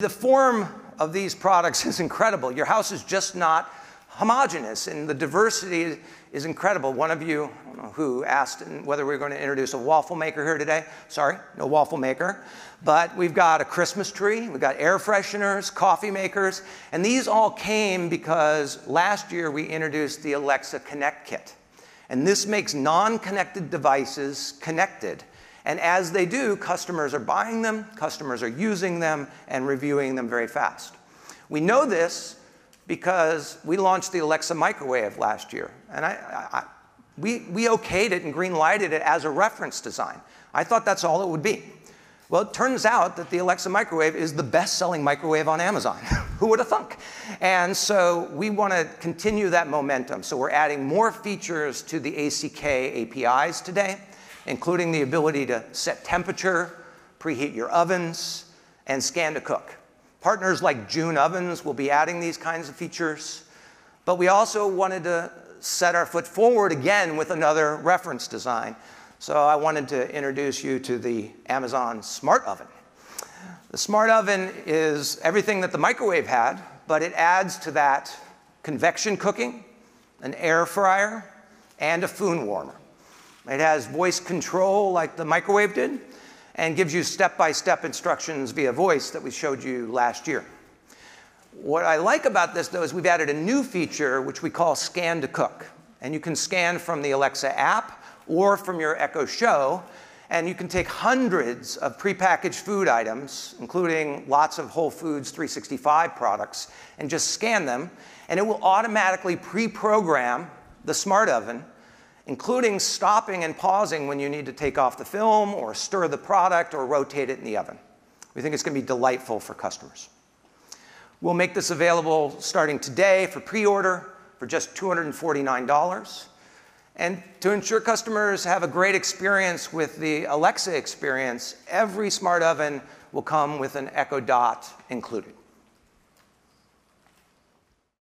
The form of these products is incredible. Your house is just not homogenous, and the diversity is incredible. One of you, I don't know who, asked whether we are going to introduce a waffle maker here today. Sorry, no waffle maker. But we've got a Christmas tree, we've got air fresheners, coffee makers, and these all came because last year we introduced the Alexa Connect Kit. And this makes non connected devices connected. And as they do, customers are buying them, customers are using them, and reviewing them very fast. We know this because we launched the Alexa microwave last year. And I, I, we, we okayed it and green lighted it as a reference design. I thought that's all it would be. Well, it turns out that the Alexa microwave is the best selling microwave on Amazon. Who would have thunk? And so we want to continue that momentum. So we're adding more features to the ACK APIs today, including the ability to set temperature, preheat your ovens, and scan to cook. Partners like June Ovens will be adding these kinds of features. But we also wanted to set our foot forward again with another reference design. So I wanted to introduce you to the Amazon Smart Oven. The Smart Oven is everything that the microwave had, but it adds to that convection cooking, an air fryer, and a food warmer. It has voice control like the microwave did, and gives you step-by-step instructions via voice that we showed you last year. What I like about this, though, is we've added a new feature which we call Scan to Cook. And you can scan from the Alexa app or from your Echo Show, and you can take hundreds of prepackaged food items, including lots of Whole Foods 365 products, and just scan them, and it will automatically pre-program the smart oven including stopping and pausing when you need to take off the film or stir the product or rotate it in the oven. We think it's going to be delightful for customers. We'll make this available starting today for pre-order for just $249. And to ensure customers have a great experience with the Alexa experience, every smart oven will come with an Echo Dot included.